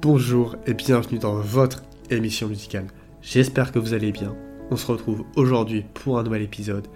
Bonjour et bienvenue dans votre émission musicale. J'espère que vous allez bien. On se retrouve aujourd'hui pour un nouvel épisode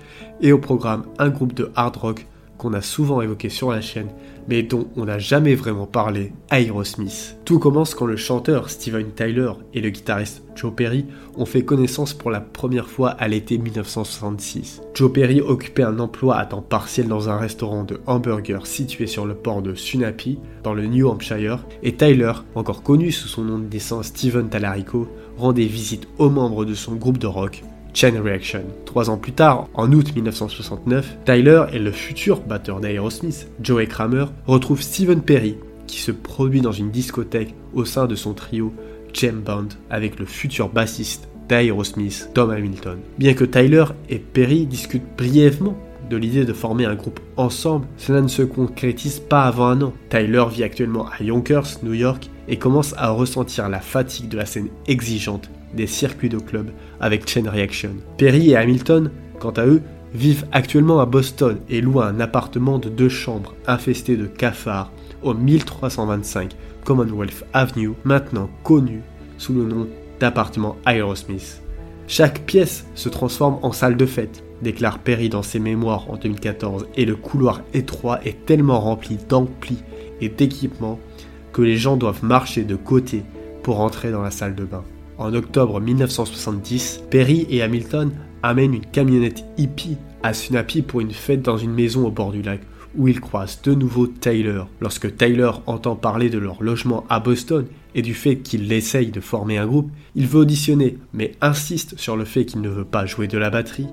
et au programme un groupe de hard rock qu'on a souvent évoqué sur la chaîne, mais dont on n'a jamais vraiment parlé, Aerosmith. Tout commence quand le chanteur Steven Tyler et le guitariste Joe Perry ont fait connaissance pour la première fois à l'été 1966. Joe Perry occupait un emploi à temps partiel dans un restaurant de hamburgers situé sur le port de Sunapi, dans le New Hampshire, et Tyler, encore connu sous son nom de dessin Steven Talarico, rendait visite aux membres de son groupe de rock, Chain Reaction. Trois ans plus tard, en août 1969, Tyler et le futur batteur d'Aerosmith, Joey Kramer, retrouvent Steven Perry, qui se produit dans une discothèque au sein de son trio Jam Band avec le futur bassiste d'Aerosmith, Tom Hamilton. Bien que Tyler et Perry discutent brièvement de l'idée de former un groupe ensemble, cela ne se concrétise pas avant un an. Tyler vit actuellement à Yonkers, New York, et commence à ressentir la fatigue de la scène exigeante des circuits de club avec Chain Reaction. Perry et Hamilton, quant à eux, vivent actuellement à Boston et louent un appartement de deux chambres infesté de cafards au 1325 Commonwealth Avenue, maintenant connu sous le nom d'appartement Aerosmith. Chaque pièce se transforme en salle de fête, déclare Perry dans ses mémoires en 2014, et le couloir étroit est tellement rempli d'amplis et d'équipements que les gens doivent marcher de côté pour entrer dans la salle de bain. En octobre 1970, Perry et Hamilton amènent une camionnette hippie à Sunapi pour une fête dans une maison au bord du lac, où ils croisent de nouveau Taylor. Lorsque Taylor entend parler de leur logement à Boston et du fait qu'il essaye de former un groupe, il veut auditionner, mais insiste sur le fait qu'il ne veut pas jouer de la batterie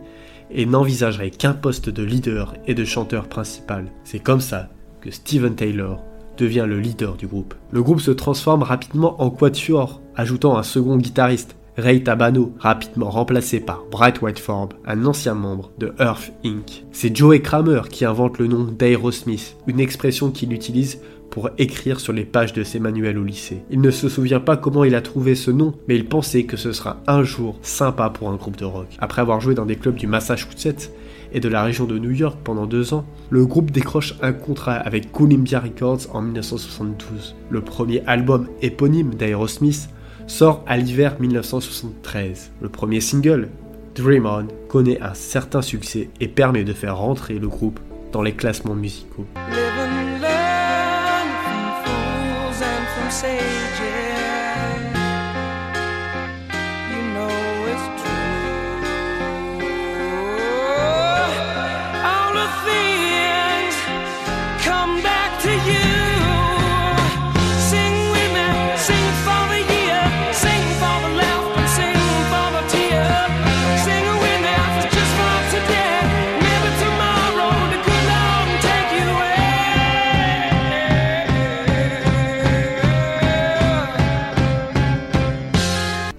et n'envisagerait qu'un poste de leader et de chanteur principal. C'est comme ça que Steven Taylor devient le leader du groupe. Le groupe se transforme rapidement en quatuor, ajoutant un second guitariste, Ray Tabano, rapidement remplacé par Bright White Forb, un ancien membre de Earth Inc. C'est Joey Kramer qui invente le nom d'Aerosmith, une expression qu'il utilise pour écrire sur les pages de ses manuels au lycée. Il ne se souvient pas comment il a trouvé ce nom, mais il pensait que ce sera un jour sympa pour un groupe de rock. Après avoir joué dans des clubs du Massachusetts, et de la région de New York pendant deux ans, le groupe décroche un contrat avec Columbia Records en 1972. Le premier album éponyme d'Aerosmith sort à l'hiver 1973. Le premier single, Dream On, connaît un certain succès et permet de faire rentrer le groupe dans les classements musicaux.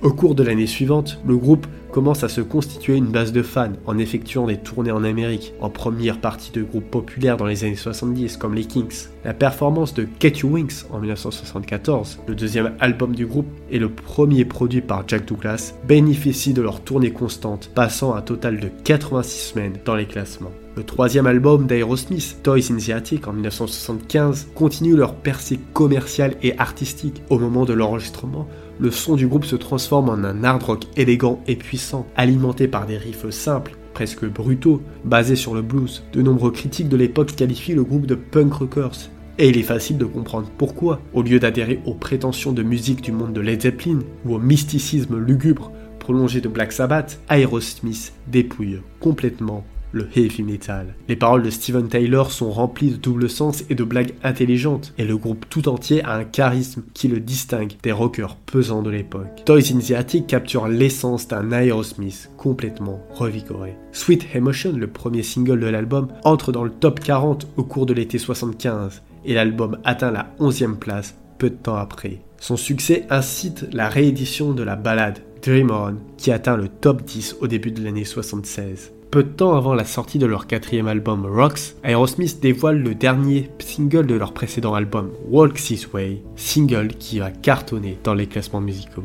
Au cours de l'année suivante, le groupe commence à se constituer une base de fans en effectuant des tournées en Amérique, en première partie de groupes populaires dans les années 70 comme les Kings. La performance de Get You Wings en 1974, le deuxième album du groupe et le premier produit par Jack Douglas, bénéficie de leur tournée constante, passant un total de 86 semaines dans les classements. Le troisième album d'Aerosmith, Toys in the Attic en 1975, continue leur percée commerciale et artistique. Au moment de l'enregistrement, le son du groupe se transforme en un hard rock élégant et puissant, alimenté par des riffs simples, presque brutaux, basés sur le blues. De nombreux critiques de l'époque qualifient le groupe de punk rockers. Et il est facile de comprendre pourquoi. Au lieu d'adhérer aux prétentions de musique du monde de Led Zeppelin ou au mysticisme lugubre prolongé de Black Sabbath, Aerosmith dépouille complètement le heavy metal. Les paroles de Steven Taylor sont remplies de double sens et de blagues intelligentes, et le groupe tout entier a un charisme qui le distingue des rockers pesants de l'époque. Toys in the Attic capture l'essence d'un Aerosmith complètement revigoré. Sweet Emotion, le premier single de l'album, entre dans le top 40 au cours de l'été 75, et l'album atteint la 11e place peu de temps après. Son succès incite la réédition de la ballade Dream On, qui atteint le top 10 au début de l'année 76. Peu de temps avant la sortie de leur quatrième album Rocks, Aerosmith dévoile le dernier single de leur précédent album Walk This Way, single qui va cartonner dans les classements musicaux.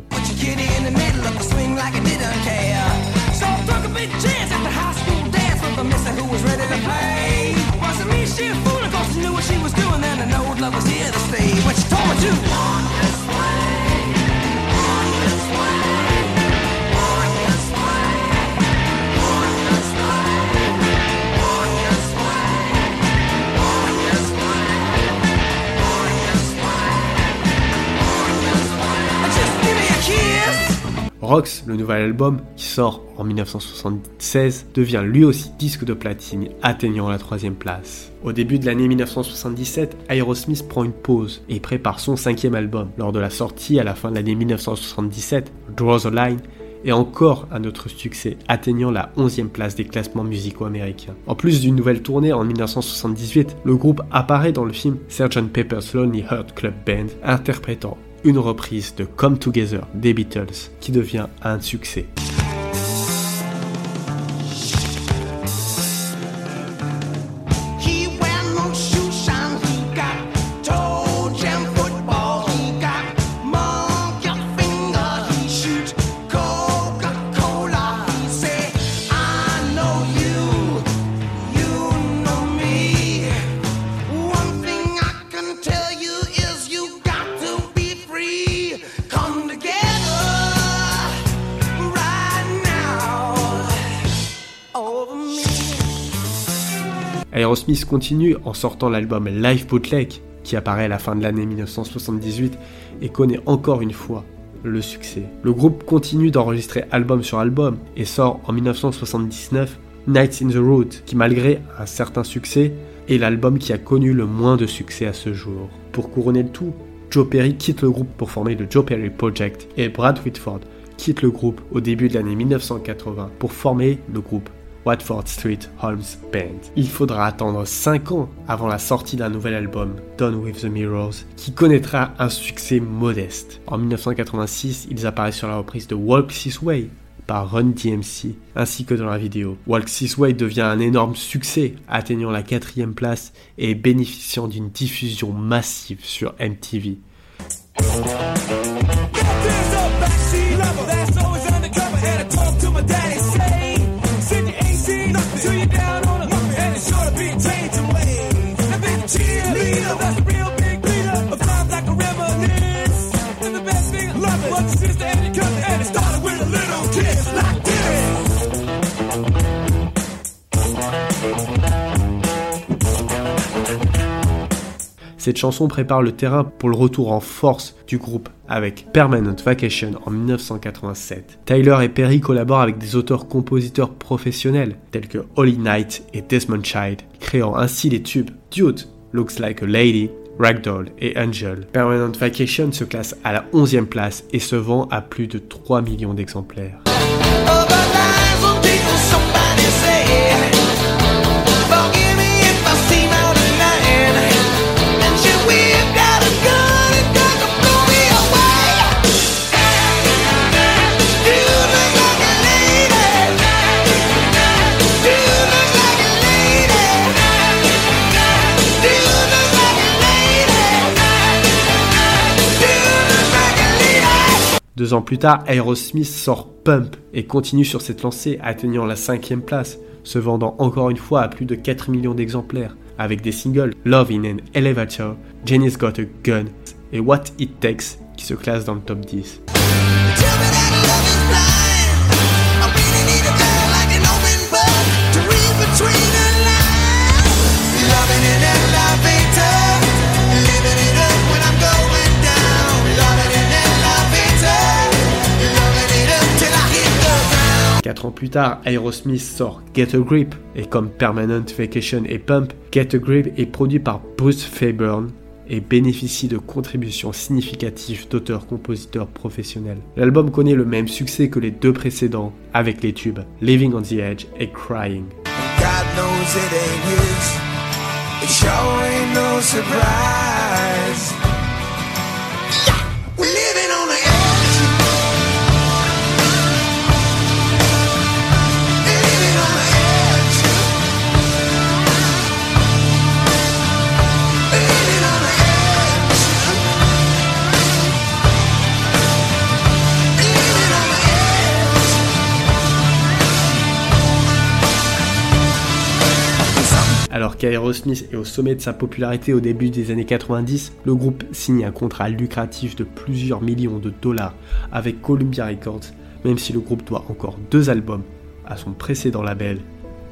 Rox, le nouvel album, qui sort en 1976, devient lui aussi disque de platine, atteignant la troisième place. Au début de l'année 1977, Aerosmith prend une pause et prépare son cinquième album. Lors de la sortie à la fin de l'année 1977, Draw the Line est encore un autre succès, atteignant la 11e place des classements musicaux américains. En plus d'une nouvelle tournée en 1978, le groupe apparaît dans le film Sgt. Pepper's Lonely Heart Club Band, interprétant une reprise de Come Together des Beatles, qui devient un succès. Aerosmith continue en sortant l'album Live Bootleg, qui apparaît à la fin de l'année 1978 et connaît encore une fois le succès. Le groupe continue d'enregistrer album sur album et sort en 1979 Nights in the Road, qui malgré un certain succès est l'album qui a connu le moins de succès à ce jour. Pour couronner le tout, Joe Perry quitte le groupe pour former le Joe Perry Project et Brad Whitford quitte le groupe au début de l'année 1980 pour former le groupe Watford Street Holmes Band. Il faudra attendre 5 ans avant la sortie d'un nouvel album, Done with the Mirrors, qui connaîtra un succès modeste. En 1986, ils apparaissent sur la reprise de Walk This Way par Run DMC, ainsi que dans la vidéo. Walk This Way devient un énorme succès, atteignant la quatrième place et bénéficiant d'une diffusion massive sur MTV. And it's sure to be changing ways." The big cheerleader, that's Cette chanson prépare le terrain pour le retour en force du groupe avec Permanent Vacation en 1987. Tyler et Perry collaborent avec des auteurs-compositeurs professionnels tels que Holly Knight et Desmond Child, créant ainsi les tubes Dude, Looks Like a Lady, Ragdoll et Angel. Permanent Vacation se classe à la 11e place et se vend à plus de 3 millions d'exemplaires. Deux ans plus tard, Aerosmith sort Pump et continue sur cette lancée, atteignant la cinquième place, se vendant encore une fois à plus de 4 millions d'exemplaires, avec des singles Love in an Elevator, Jenny's Got a Gun et What It Takes qui se classent dans le top 10. Plus tard, Aerosmith sort Get a Grip et comme Permanent Vacation et Pump, Get a Grip est produit par Bruce Fairburn et bénéficie de contributions significatives d'auteurs-compositeurs professionnels. L'album connaît le même succès que les deux précédents avec les tubes Living on the Edge et Crying. Alors qu'Aerosmith est au sommet de sa popularité au début des années 90, le groupe signe un contrat lucratif de plusieurs millions de dollars avec Columbia Records, même si le groupe doit encore deux albums à son précédent label,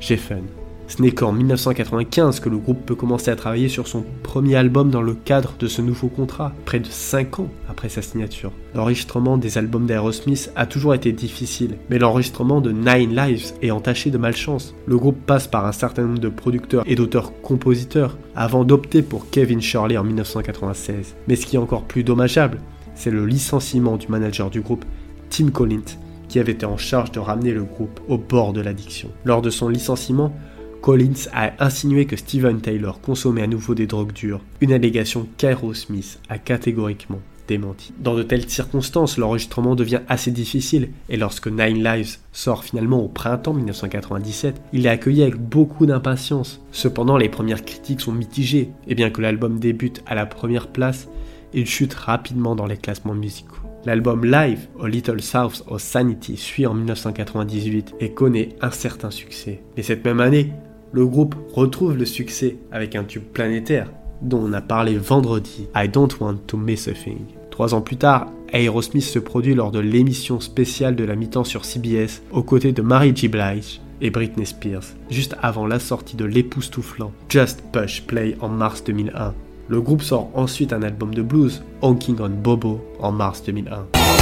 Geffen. Ce n'est qu'en 1995 que le groupe peut commencer à travailler sur son premier album dans le cadre de ce nouveau contrat, près de 5 ans après sa signature. L'enregistrement des albums d'Aerosmith a toujours été difficile, mais l'enregistrement de Nine Lives est entaché de malchance. Le groupe passe par un certain nombre de producteurs et d'auteurs-compositeurs avant d'opter pour Kevin Shirley en 1996. Mais ce qui est encore plus dommageable, c'est le licenciement du manager du groupe, Tim Collins, qui avait été en charge de ramener le groupe au bord de l'addiction. Lors de son licenciement, Collins a insinué que Steven Taylor consommait à nouveau des drogues dures, une allégation qu'Aerosmith a catégoriquement démenti. Dans de telles circonstances, l'enregistrement devient assez difficile et lorsque Nine Lives sort finalement au printemps 1997, il est accueilli avec beaucoup d'impatience. Cependant, les premières critiques sont mitigées et bien que l'album débute à la première place, il chute rapidement dans les classements musicaux. L'album Live, A Little South of Sanity, suit en 1998 et connaît un certain succès. Mais cette même année, le groupe retrouve le succès avec un tube planétaire dont on a parlé vendredi, I Don't Want to Miss a Thing. Trois ans plus tard, Aerosmith se produit lors de l'émission spéciale de la mi-temps sur CBS aux côtés de Mary J. Blige et Britney Spears, juste avant la sortie de l'époustouflant Just Push Play en mars 2001. Le groupe sort ensuite un album de blues, Honking on Bobo, en mars 2001.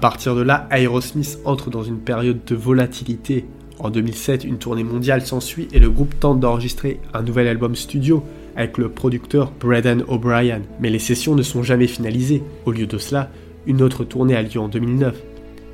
Partir de là, Aerosmith entre dans une période de volatilité. En 2007, une tournée mondiale s'ensuit et le groupe tente d'enregistrer un nouvel album studio avec le producteur Braden O'Brien. Mais les sessions ne sont jamais finalisées. Au lieu de cela, une autre tournée a lieu en 2009.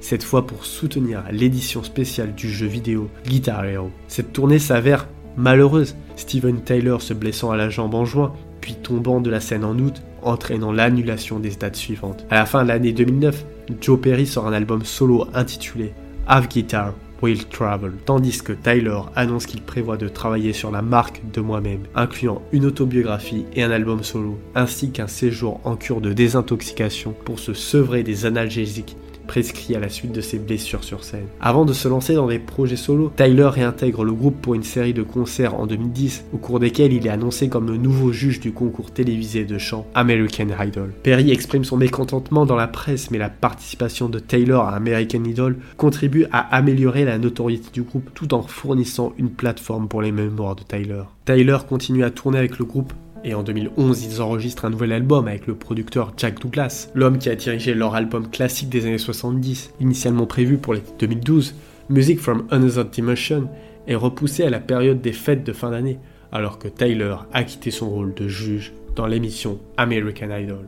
Cette fois pour soutenir l'édition spéciale du jeu vidéo Guitar Hero. Cette tournée s'avère malheureuse, Steven Taylor se blessant à la jambe en juin, puis tombant de la scène en août, entraînant l'annulation des dates suivantes. À la fin de l'année 2009, Joe Perry sort un album solo intitulé Have Guitar Will Travel, tandis que Tyler annonce qu'il prévoit de travailler sur la marque de moi-même, incluant une autobiographie et un album solo, ainsi qu'un séjour en cure de désintoxication pour se sevrer des analgésiques prescrit à la suite de ses blessures sur scène. Avant de se lancer dans des projets solo, Tyler réintègre le groupe pour une série de concerts en 2010, au cours desquels il est annoncé comme le nouveau juge du concours télévisé de chant American Idol. Perry exprime son mécontentement dans la presse, mais la participation de Taylor à American Idol contribue à améliorer la notoriété du groupe tout en fournissant une plateforme pour les mémoires de Tyler. Tyler continue à tourner avec le groupe et en 2011, ils enregistrent un nouvel album avec le producteur Jack Douglas, l'homme qui a dirigé leur album classique des années 70, initialement prévu pour l'été 2012. Music from Another Dimension est repoussé à la période des fêtes de fin d'année, alors que Tyler a quitté son rôle de juge dans l'émission American Idol.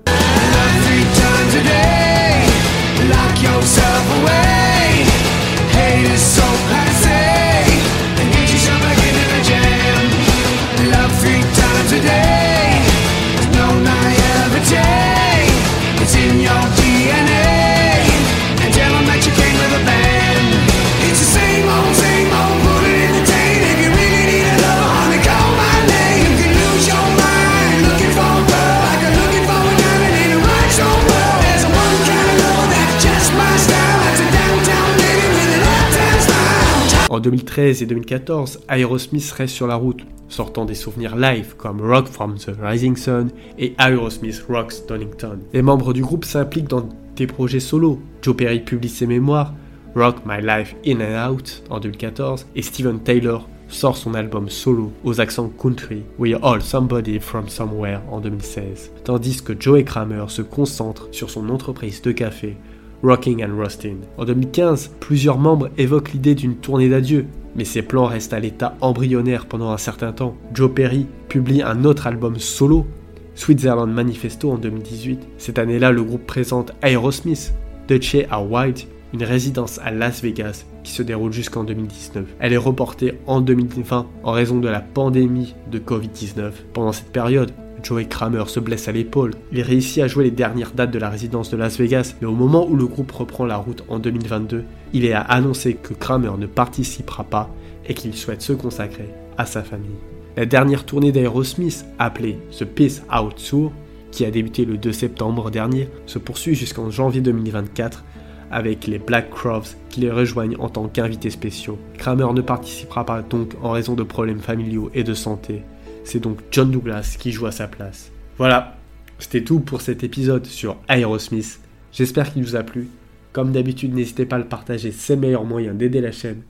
2013 et 2014, Aerosmith reste sur la route, sortant des souvenirs live comme Rock from the Rising Sun et Aerosmith Rocks Donington. Les membres du groupe s'impliquent dans des projets solo. Joe Perry publie ses mémoires, Rock My Life In and Out en 2014 et Steven Taylor sort son album solo aux accents country We're All Somebody From Somewhere en 2016, tandis que Joey Kramer se concentre sur son entreprise de café Rocking and Roasting. En 2015, plusieurs membres évoquent l'idée d'une tournée d'adieu, mais ces plans restent à l'état embryonnaire pendant un certain temps. Joe Perry publie un autre album solo, Switzerland Manifesto en 2018. Cette année-là, le groupe présente Aerosmith, Che à White, une résidence à Las Vegas qui se déroule jusqu'en 2019. Elle est reportée en 2020 en raison de la pandémie de Covid-19. Pendant cette période, Joey Kramer se blesse à l'épaule. Il réussit à jouer les dernières dates de la résidence de Las Vegas, mais au moment où le groupe reprend la route en 2022, il est à annoncer que Kramer ne participera pas et qu'il souhaite se consacrer à sa famille. La dernière tournée d'Aerosmith, appelée The Peace Out Tour, qui a débuté le 2 septembre dernier, se poursuit jusqu'en janvier 2024 avec les Black Crowes qui les rejoignent en tant qu'invités spéciaux. Kramer ne participera pas donc en raison de problèmes familiaux et de santé. C'est donc John Douglas qui joue à sa place. Voilà, c'était tout pour cet épisode sur Aerosmith. J'espère qu'il vous a plu. Comme d'habitude, n'hésitez pas à le partager, c'est le meilleur moyen d'aider la chaîne.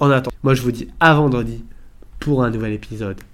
En attendant, moi je vous dis à vendredi pour un nouvel épisode.